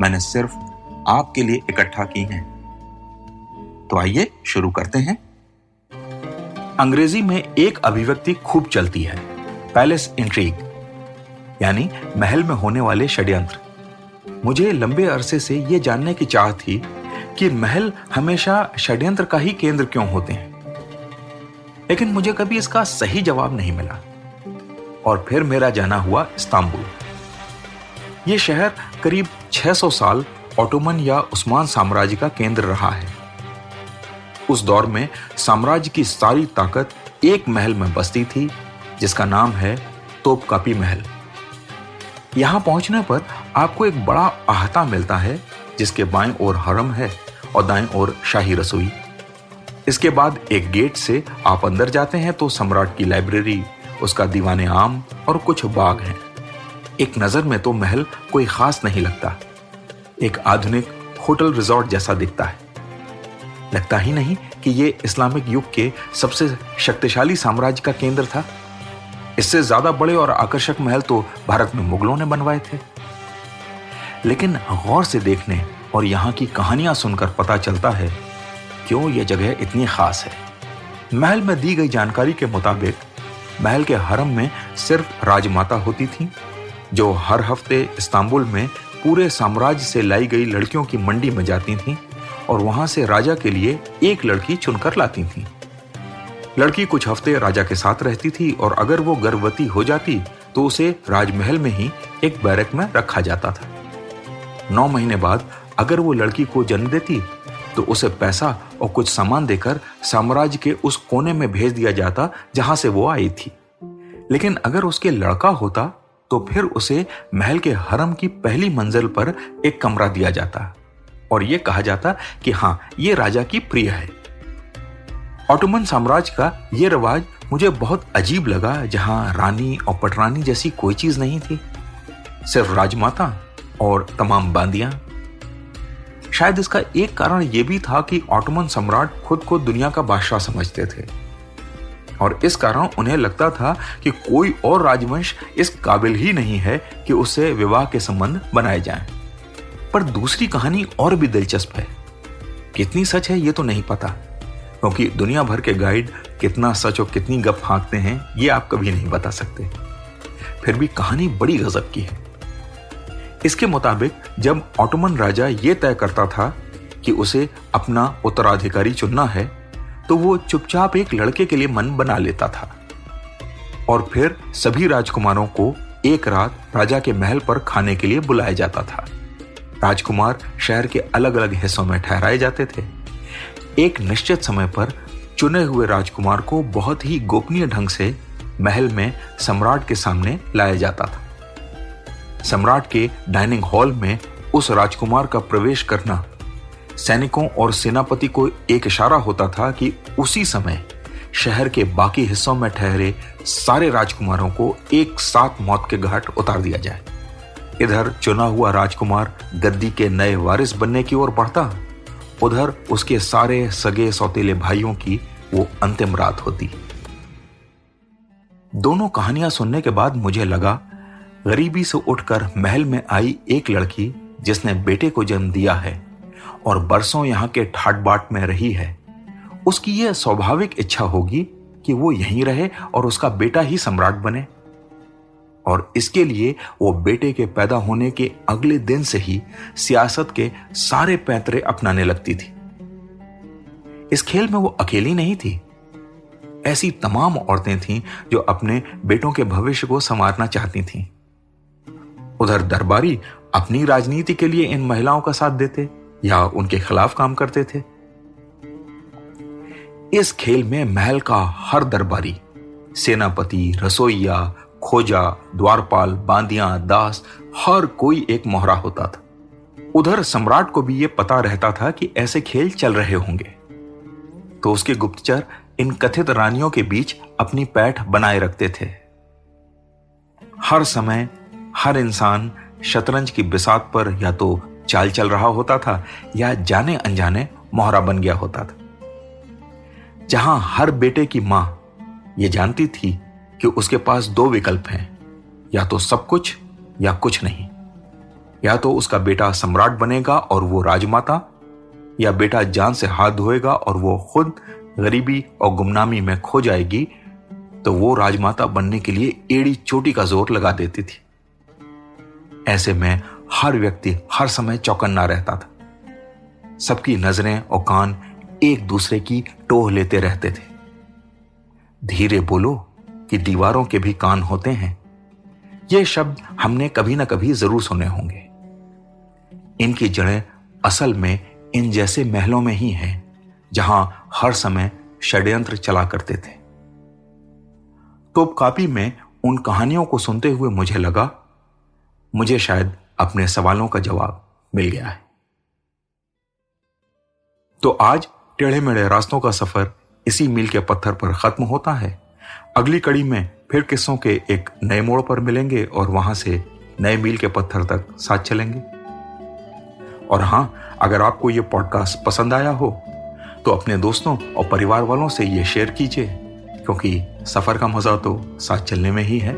मैंने सिर्फ़ आपके लिए इकट्ठा की हैं। तो आइए शुरू करते हैं। अंग्रेज़ी में एक अभिव्यक्ति खूब चलती है, पैलेस इंट्रीग, यानी महल में होने वाले षड्यंत्र। मुझे लंबे अरसे से यह जानने की चाह थी कि महल हमेशा षड्यंत्र का ही केंद्र क्यों होते हैं। लेकिन मुझे कभी इसका सही जवाब नहीं मिला, और फिर मेरा जाना हुआ इस्तांबुल। यह शहर करीब 600 साल ऑटोमन या उस्मान साम्राज्य का केंद्र रहा है। उस दौर में साम्राज्य की सारी ताकत एक महल में बसती थी, जिसका नाम है तोपकापी महल। यहाँ पहुँचने पर आपको एक बड़ा आहता मिलता है, जिसके बाएँ ओर हरम है और दाएँ ओर शाही रसोई। इसके बाद एक गेट से आप अंदर जाते हैं तो सम्राट की लाइब्रेरी, उसका दीवाने आम और कुछ बाग हैं। एक नज़र में तो महल कोई खास नहीं लगता। एक आधुनिक होटल रिजॉर्ट जैसा दिखता है। लगता ही नहीं कि यह इस्लामिक युग के सबसे शक्तिशाली साम्राज्य का केंद्र था। इससे ज़्यादा बड़े और आकर्षक महल तो भारत में मुगलों ने बनवाए थे। लेकिन गौर से देखने और यहाँ की कहानियाँ सुनकर पता चलता है, क्यों यह जगह इतनी खास है। महल में दी गई जानकारी के मुताबिक, महल के हरम में सिर्फ़ राजमाता होती थी। जो हर हफ़्ते इस्तांबुल में पूरे साम्राज्य से लाई गई लड़कियों की मंडी में जाती थीं और वहाँ से राजा के लिए एक लड़की चुनकर लाती थीं। लड़की कुछ हफ़्ते राजा के साथ रहती थी और अगर वो गर्भवती हो जाती तो उसे राजमहल में ही एक बैरक में रखा जाता था नौ महीने बाद अगर वो लड़की को जन्म देती तो उसे पैसा और कुछ सामान देकर साम्राज्य के उस कोने में भेज दिया जाता जहाँ से वो आई थी लेकिन अगर उसके लड़का होता तो फिर उसे महल के हरम की पहली मंजिल पर एक कमरा दिया जाता। और यह कहा जाता कि हाँ यह राजा की प्रिय है। ऑटोमन साम्राज्य का यह रिवाज मुझे बहुत अजीब लगा, जहाँ रानी और पटरानी जैसी कोई चीज़ नहीं थी। सिर्फ़ राजमाता और तमाम बांदियाँ। शायद इसका एक कारण यह भी था कि ऑटोमन सम्राट खुद को दुनिया का बादशाह समझते थे। और इस कारण उन्हें लगता था कि कोई और राजवंश इस काबिल ही नहीं है कि उससे विवाह के संबंध बनाए जाएँ। पर दूसरी कहानी और भी दिलचस्प है। कितनी सच है ये तो नहीं पता, क्योंकि दुनिया भर के गाइड कितना सच और कितनी गप फांकते हैं, ये आप कभी नहीं बता सकते। फिर भी कहानी बड़ी गजब की है। इसके मुताबिक जब ऑटोमन राजा ये तय करता था कि उसे अपना उत्तराधिकारी चुनना है तो वो चुपचाप एक लड़के के लिए मन बना लेता था। और फिर सभी राजकुमारों को एक रात राजा के महल पर खाने के लिए बुलाया जाता था। राजकुमार शहर के अलग अलग हिस्सों में ठहराए जाते थे। एक निश्चित समय पर चुने हुए राजकुमार को बहुत ही गोपनीय ढंग से महल में सम्राट के सामने लाया जाता था। सम्राट के डाइनिंग हॉल में उस राजकुमार का प्रवेश करना सैनिकों और सेनापति को एक इशारा होता था कि उसी समय शहर के बाकी हिस्सों में ठहरे सारे राजकुमारों को एक साथ मौत के घाट उतार दिया जाए। इधर चुना हुआ राजकुमार गद्दी के नए वारिस बनने की ओर बढ़ता, उधर उसके सारे सगे सौतेले भाइयों की वो अंतिम रात होती। दोनों कहानियाँ सुनने के बाद मुझे लगा, गरीबी से उठकर महल में आई एक लड़की जिसने बेटे को जन्म दिया है। और बरसों यहाँ के ठाट बाट में रही है। उसकी यह स्वाभाविक इच्छा होगी कि वो यहीं रहे और उसका बेटा ही सम्राट बने। और इसके लिए वो बेटे के पैदा होने के अगले दिन से ही सियासत के सारे पैतरे अपनाने लगती थी। इस खेल में वो अकेली नहीं थी। ऐसी तमाम औरतें थीं जो अपने बेटों के भविष्य को संवारना चाहती थीं। उधर दरबारी अपनी राजनीति के लिए इन महिलाओं का साथ देते। या उनके खिलाफ काम करते थे। इस खेल में महल का हर दरबारी, सेनापति, रसोईया, खोजा, द्वारपाल, बांदिया, दास, हर कोई एक मोहरा होता था। उधर सम्राट को भी यह पता रहता था कि ऐसे खेल चल रहे होंगे। तो उसके गुप्तचर इन कथित रानियों के बीच अपनी पैठ बनाए रखते थे। हर समय हर इंसान शतरंज की बिसात पर या तो चाल चल रहा होता था या जाने अनजाने मोहरा बन गया होता था। जहाँ हर बेटे की माँ यह जानती थी कि उसके पास दो विकल्प हैं, या तो सब कुछ या कुछ नहीं। या तो उसका बेटा सम्राट बनेगा और वो राजमाता, या बेटा जान से हाथ धोएगा और वो खुद गरीबी और गुमनामी में खो जाएगी तो वो राजमाता बनने के लिए एड़ी चोटी का ज़ोर लगा देती थी। ऐसे में हर व्यक्ति हर समय चौकन्ना रहता था। सबकी नज़रें और कान एक दूसरे की टोह लेते रहते थे। धीरे बोलो कि दीवारों के भी कान होते हैं। ये शब्द हमने कभी ना कभी ज़रूर सुने होंगे। इनकी जड़ें असल में इन जैसे महलों में ही हैं, जहाँ हर समय षड्यंत्र चला करते थे। कापी में उन कहानियों को सुनते हुए मुझे लगा, मुझे शायद अपने सवालों का जवाब मिल गया है। तो आज टेढ़े मेढ़े रास्तों का सफ़र इसी मील के पत्थर पर खत्म होता है। अगली कड़ी में फिर किस्सों के एक नए मोड़ पर मिलेंगे और वहाँ से नए मील के पत्थर तक साथ चलेंगे। और हाँ, अगर आपको यह पॉडकास्ट पसंद आया हो तो अपने दोस्तों और परिवार वालों से यह शेयर कीजिए, क्योंकि सफ़र का मज़ा तो साथ चलने में ही है।